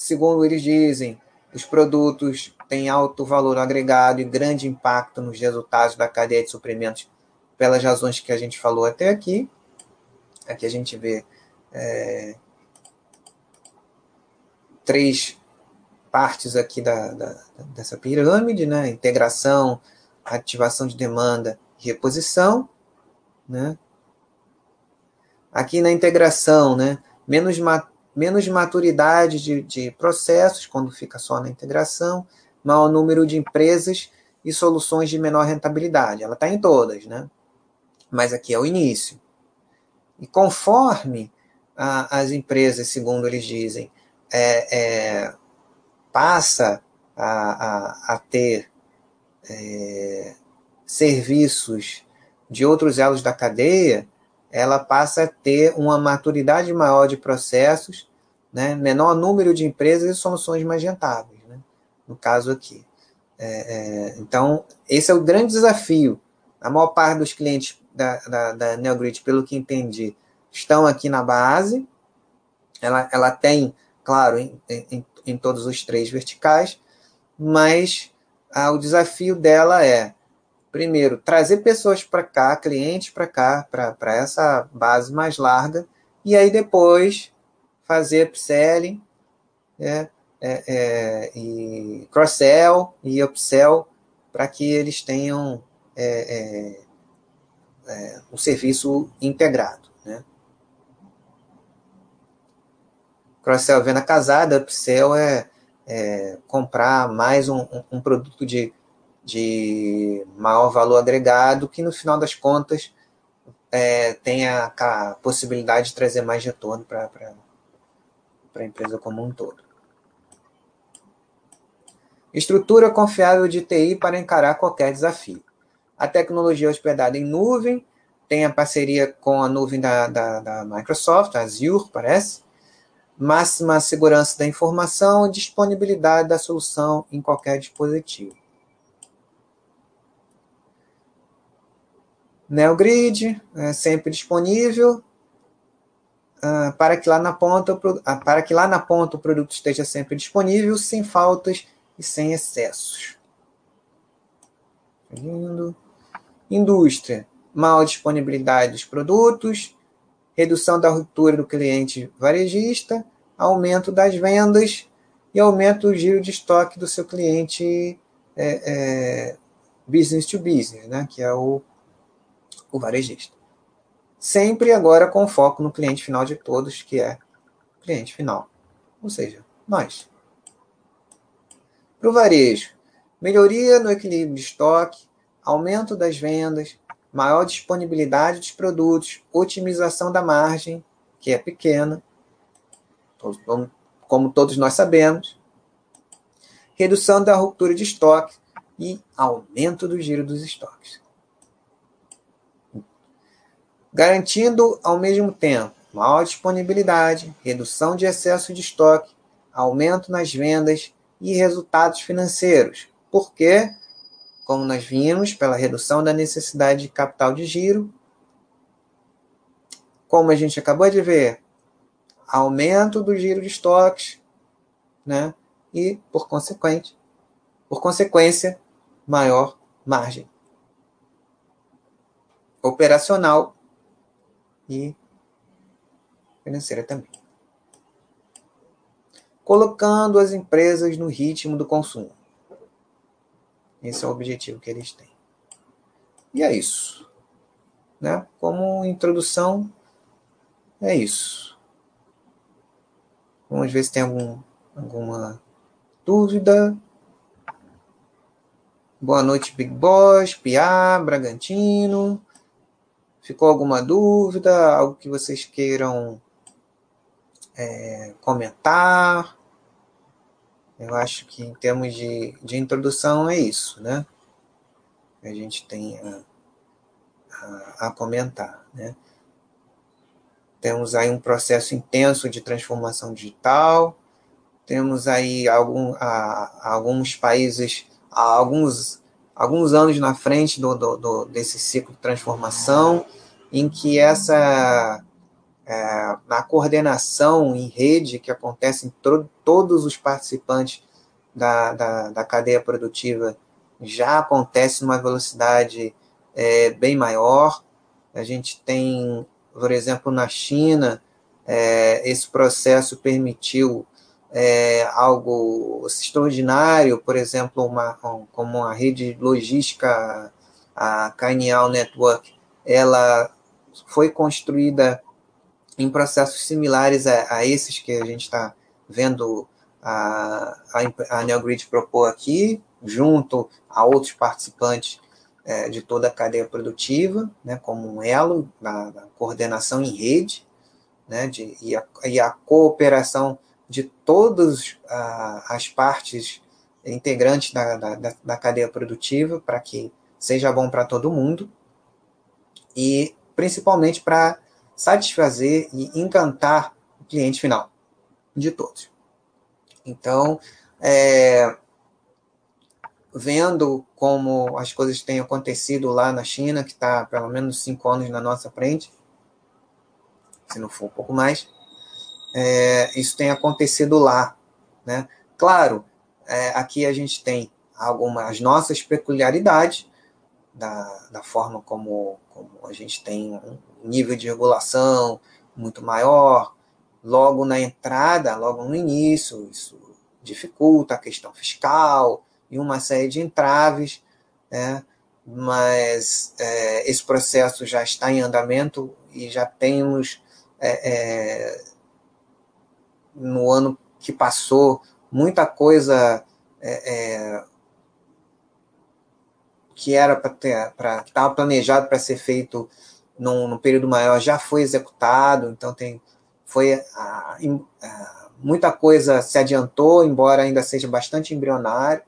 segundo eles dizem, os produtos têm alto valor agregado e grande impacto nos resultados da cadeia de suprimentos pelas razões que a gente falou até aqui. Aqui a gente vê é, três partes aqui da, da, dessa pirâmide, né? Integração, ativação de demanda e reposição, né? Aqui na integração, né? Menos, ma menos maturidade de, de processos, quando fica só na integração, maior número de empresas e soluções de menor rentabilidade. Ela está em todas, né? Mas aqui é o início. E conforme a, as empresas, segundo eles dizem, é, é, passa a, a, a ter é, serviços de outros elos da cadeia, ela passa a ter uma maturidade maior de processos, né, menor número de empresas e soluções mais rentáveis, no caso aqui. É, é, então, esse é o grande desafio. A maior parte dos clientes da, da, da NeoGrid, pelo que entendi, estão aqui na base. Ela, ela tem, claro, em, em, em todos os três verticais, mas ah, o desafio dela é, primeiro, trazer pessoas para cá, clientes para cá, para essa base mais larga, e aí depois fazer upselling, né, é, é, e cross-sell e upsell para que eles tenham é, é, um serviço integrado. Né? Cross-sell venda casada, upsell é, é comprar mais um, um, produto de, de maior valor agregado que no final das contas é, tenha a possibilidade de trazer mais retorno para a empresa como um todo. Estrutura confiável de TI para encarar qualquer desafio. A tecnologia hospedada em nuvem tem a parceria com a nuvem da, da, da Microsoft, Azure, parece, máxima segurança da informação e disponibilidade da solução em qualquer dispositivo. NeoGrid é sempre disponível uh, para que lá na ponta uh, para que lá na ponta o produto esteja sempre disponível, sem faltas e sem excessos. Lindo. Indústria, maior disponibilidade dos produtos, redução da ruptura do cliente varejista, aumento das vendas e aumento do giro de estoque do seu cliente é, é, business to business, né, que é o, o varejista. Sempre agora com foco no cliente final de todos, que é cliente final, ou seja, nós. Para o varejo, melhoria no equilíbrio de estoque, aumento das vendas, maior disponibilidade dos produtos, otimização da margem, que é pequena, como todos nós sabemos, redução da ruptura de estoque e aumento do giro dos estoques. Garantindo, ao mesmo tempo, maior disponibilidade, redução de excesso de estoque, aumento nas vendas e resultados financeiros. Por quê? Como nós vimos, pela redução da necessidade de capital de giro, como a gente acabou de ver, aumento do giro de estoques, né? E por consequente, por consequência, maior margem operacional e financeira também. Colocando as empresas no ritmo do consumo. Esse é o objetivo que eles têm. E é isso. Né? Como introdução, é isso. Vamos ver se tem algum, alguma dúvida. Boa noite, Big Boss, Pia, Bragantino. Ficou alguma dúvida? Algo que vocês queiram é, comentar? Eu acho que em termos de, de introdução é isso, né? A gente tem a, a, a comentar, né? Temos aí um processo intenso de transformação digital, temos aí algum, a, alguns países, alguns, alguns anos na frente do, do, do, desse ciclo de transformação, em que essa é, na coordenação em rede que acontece em todos os participantes da, da, da, cadeia produtiva já acontece numa velocidade é, bem maior. A gente tem, por exemplo, na China, é, esse processo permitiu é, algo extraordinário, por exemplo, uma, como uma rede logística, a Cainial Network, ela foi construída em processos similares a, a esses que a gente está vendo a, a, a NeoGrid propor aqui, junto a outros participantes é, de toda a cadeia produtiva, né, como um elo da, coordenação em rede, né, de, e, a, e a cooperação de todas as partes integrantes da, da, da cadeia produtiva para que seja bom para todo mundo e principalmente para satisfazer e encantar o cliente final de todos. Então, é, vendo como as coisas têm acontecido lá na China, que está pelo menos cinco anos na nossa frente, se não for um pouco mais, é, isso tem acontecido lá. Né? Claro, é, aqui a gente tem algumas nossas peculiaridades, da, da forma como, como a gente tem um nível de regulação muito maior, logo na entrada, logo no início, isso dificulta a questão fiscal e uma série de entraves, né? mas é, esse processo já está em andamento e já temos é, é, no ano que passou muita coisa é, é, que era para que estava planejado para ser feito num, num, período maior já foi executado, então tem foi a, a, muita coisa se adiantou, embora ainda seja bastante embrionário,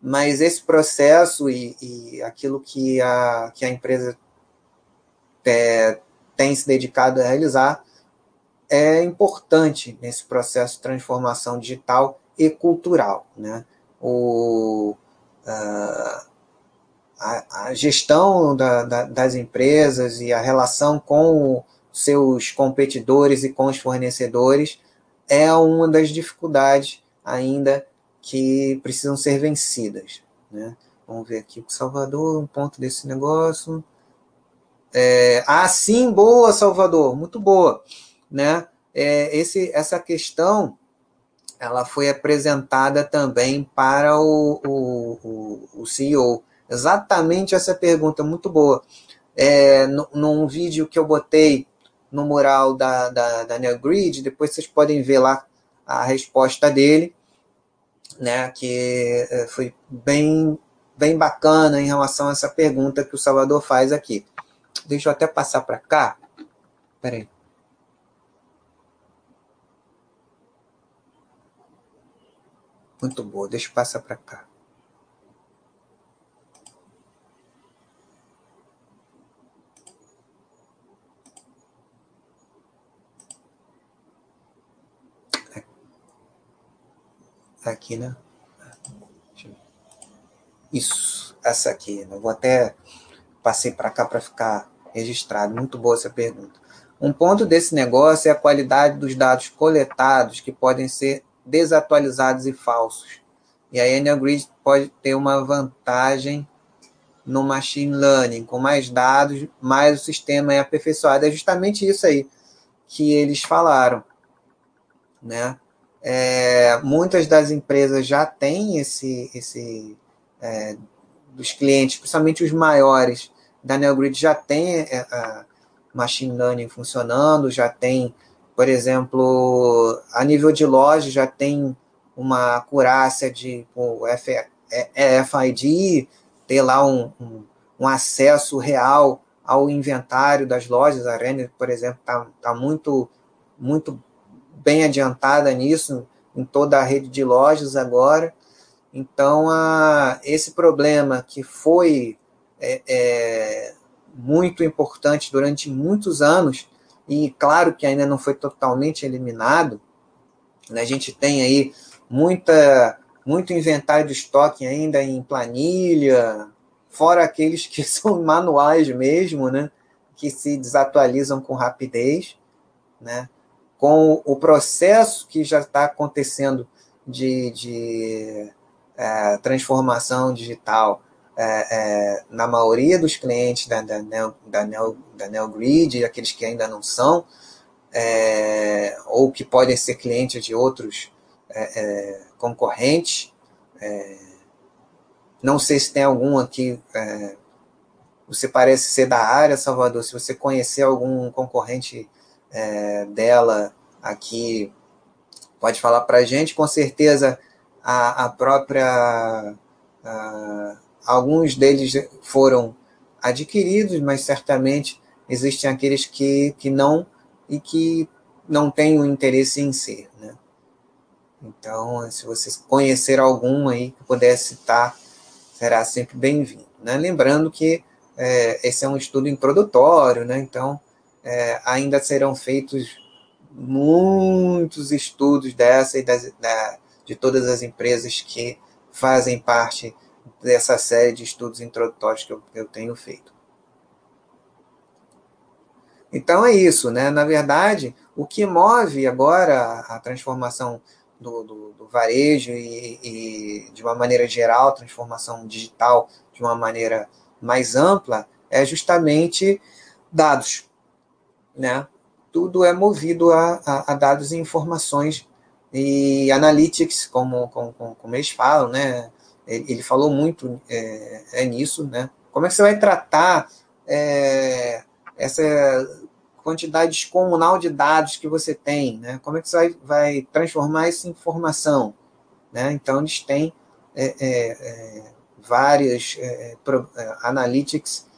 mas esse processo e, e aquilo que a, que a empresa é, tem se dedicado a realizar é importante nesse processo de transformação digital e cultural. Né? O, uh, a, a gestão da, da, das empresas e a relação com seus competidores e com os fornecedores é uma das dificuldades ainda que precisam ser vencidas. Né? Vamos ver aqui o Salvador, um ponto desse negócio. É, ah, sim, boa, Salvador, muito boa. Né? É, esse, essa questão ela foi apresentada também para o, o, o, o CEO exatamente essa pergunta, muito boa. É, num vídeo que eu botei no mural da, da, da NeoGrid, depois vocês podem ver lá a resposta dele, né, que é, foi bem, bem bacana em relação a essa pergunta que o Salvador faz aqui. Deixa eu até passar para cá. Peraí. Muito boa, deixa eu passar para cá. Tá aqui, né? Isso, essa aqui. Eu vou até passei para cá para ficar registrado. Muito boa essa pergunta. Um ponto desse negócio é a qualidade dos dados coletados, que podem ser desatualizados e falsos. E a Enel Grid pode ter uma vantagem no machine learning. Com mais dados, mais o sistema é aperfeiçoado. É justamente isso aí que eles falaram. Né? É, muitas das empresas já têm esse, esse é, dos clientes, principalmente os maiores da NeoGrid, já tem é, a machine learning funcionando, já tem, por exemplo, a nível de loja, já tem uma acurácia de o FID, ter lá um, um, um, acesso real ao inventário das lojas. A Renner, por exemplo, está tá muito, muito bem adiantada nisso, em toda a rede de lojas agora. Então, a, esse problema que foi é, é, muito importante durante muitos anos, e claro que ainda não foi totalmente eliminado, né, a gente tem aí muita, muito inventário de estoque ainda em planilha, fora aqueles que são manuais mesmo, né, que se desatualizam com rapidez, né, com o processo que já está acontecendo de, de é, transformação digital é, é, na maioria dos clientes da, da, Neo, da, Neo, da NeoGrid, aqueles que ainda não são, é, ou que podem ser clientes de outros é, é, concorrentes. não sei se tem algum aqui você parece ser da área, Salvador. Se você conhecer algum concorrente é, dela aqui, pode falar para a gente. Com certeza, a, a própria. A, alguns deles foram adquiridos, mas certamente existem aqueles que, que não e que não têm o interesse em ser. Né? Então, se você conhecer algum aí que puder citar, será sempre bem-vindo. Né? Lembrando que é, esse é um estudo introdutório, né? então é, ainda serão feitos muitos estudos dessa e das, da, de todas as empresas que fazem parte dessa série de estudos introdutórios que eu, que eu tenho feito. Então é isso, né? Na verdade, o que move agora a transformação do, do, do varejo e, e, de uma maneira geral, transformação digital de uma maneira mais ampla, é justamente dados, né? Tudo é movido a, a, a dados e informações e analytics, como, como, como eles falam, né? ele falou muito é, é, nisso, né? Como é que você vai tratar é, essa quantidade descomunal de dados que você tem, né? Como é que você vai, vai transformar isso em informação, né? Então eles têm é, é, é várias é, pro, analytics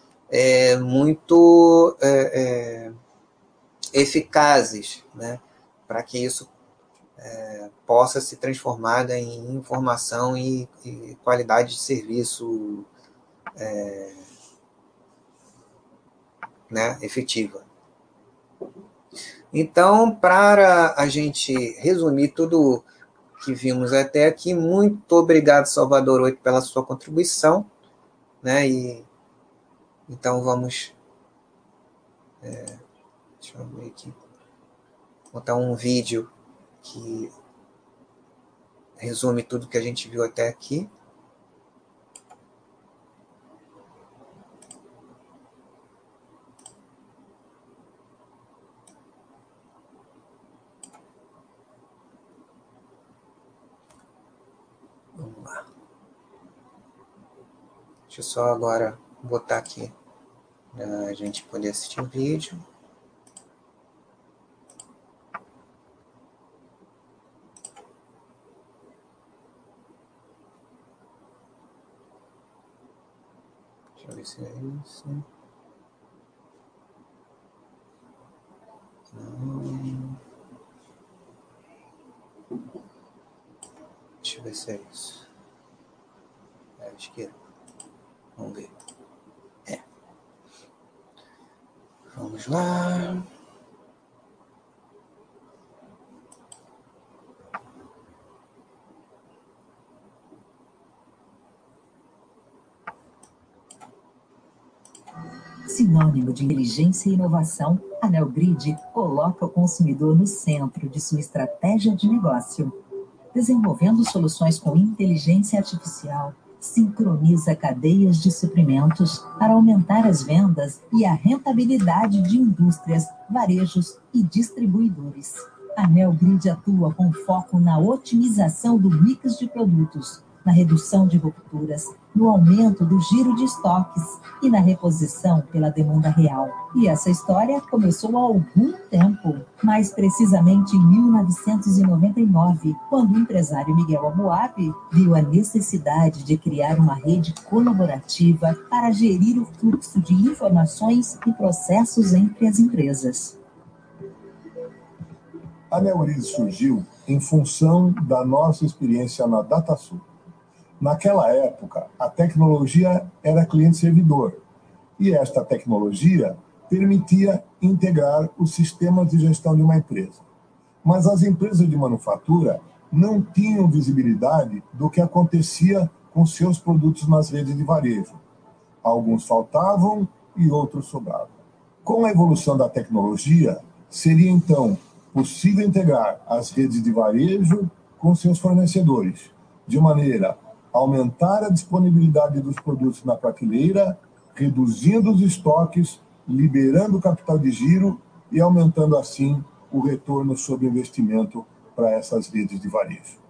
muito eficazes, né? Para que isso é, possa se transformar em informação e, e qualidade de serviço é, né, efetiva. Então, para a gente resumir tudo que vimos até aqui, muito obrigado, Salvador Oito, pela sua contribuição. Né, e, então, vamos. É, deixa eu ver aqui. Botar um vídeo que resume tudo que a gente viu até aqui. Vamos lá. Deixa eu só agora botar aqui para a gente poder assistir o vídeo. Ver se é isso. Não. Deixa eu ver se é isso. É a esquerda. Vamos ver. É. Vamos lá. Sinônimo de inteligência e inovação, a Neogrid coloca o consumidor no centro de sua estratégia de negócio. Desenvolvendo soluções com inteligência artificial, sincroniza cadeias de suprimentos para aumentar as vendas e a rentabilidade de indústrias, varejos e distribuidores. A Neogrid atua com foco na otimização do mix de produtos, na redução de rupturas, no aumento do giro de estoques e na reposição pela demanda real. E essa história começou há algum tempo, mais precisamente em 1999, quando o empresário Miguel Amoabe viu a necessidade de criar uma rede colaborativa para gerir o fluxo de informações e processos entre as empresas. A Neuriz surgiu em função da nossa experiência na DataSul Naquela época, a tecnologia era cliente-servidor e esta tecnologia permitia integrar os sistemas de gestão de uma empresa. Mas as empresas de manufatura não tinham visibilidade do que acontecia com seus produtos nas redes de varejo. Alguns faltavam e outros sobravam. Com a evolução da tecnologia, seria então possível integrar as redes de varejo com seus fornecedores, de maneira aumentar a disponibilidade dos produtos na prateleira, reduzindo os estoques, liberando capital de giro e aumentando assim o retorno sobre investimento para essas redes de varejo.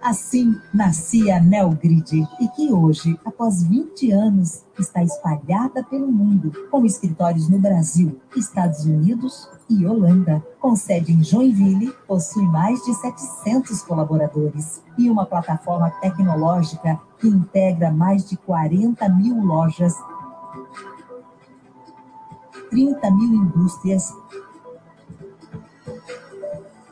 Assim nascia a Neogrid e que hoje, após 20 anos, está espalhada pelo mundo, com escritórios no Brasil, Estados Unidos e Holanda. Com sede em Joinville, possui mais de 700 colaboradores e uma plataforma tecnológica que integra mais de 40 mil lojas, 30 mil indústrias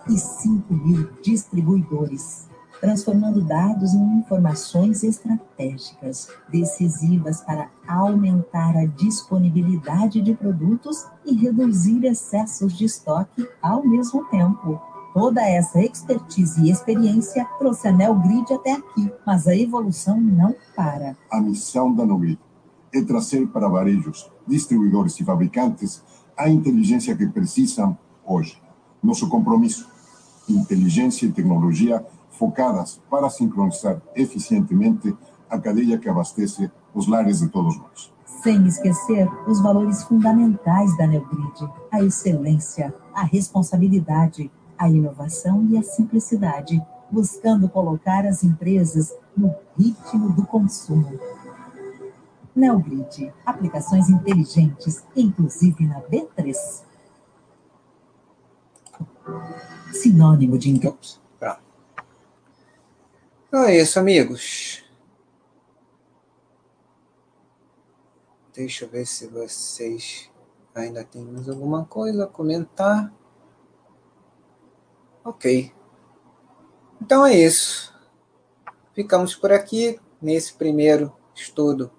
e 5 mil distribuidores transformando dados em informações estratégicas decisivas para aumentar a disponibilidade de produtos e reduzir excessos de estoque ao mesmo tempo. Toda essa expertise e experiência trouxe a Neogrid até aqui, mas a evolução não para. A missão da Neogrid é trazer para varejos, distribuidores e fabricantes a inteligência que precisam hoje. Nosso compromisso, inteligência e tecnologia focadas para sincronizar eficientemente a cadeia que abastece os lares de todos nós. Sem esquecer os valores fundamentais da Neogrid, a excelência, a responsabilidade, a inovação e a simplicidade, buscando colocar as empresas no ritmo do consumo. Neogrid, aplicações inteligentes, inclusive na B3. Sinônimo de Ops. Então é isso, amigos. Deixa eu ver se vocês ainda têm mais alguma coisa a comentar. Ok. Então é isso. Ficamos por aqui nesse primeiro estudo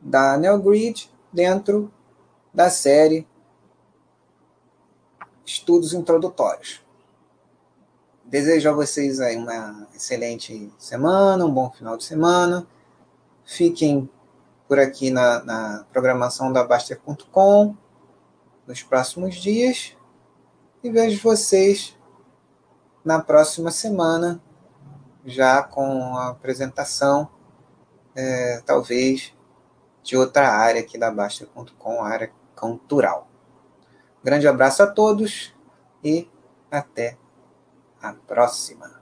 da NeoGrid dentro da série Estudos Introdutórios. Desejo a vocês aí uma excelente semana, um bom final de semana. Fiquem por aqui na, na programação da Baster.com nos próximos dias e vejo vocês na próxima semana, já com a apresentação, é, talvez, de outra área aqui da Baster.com, área cultural. Grande abraço a todos e até a próxima.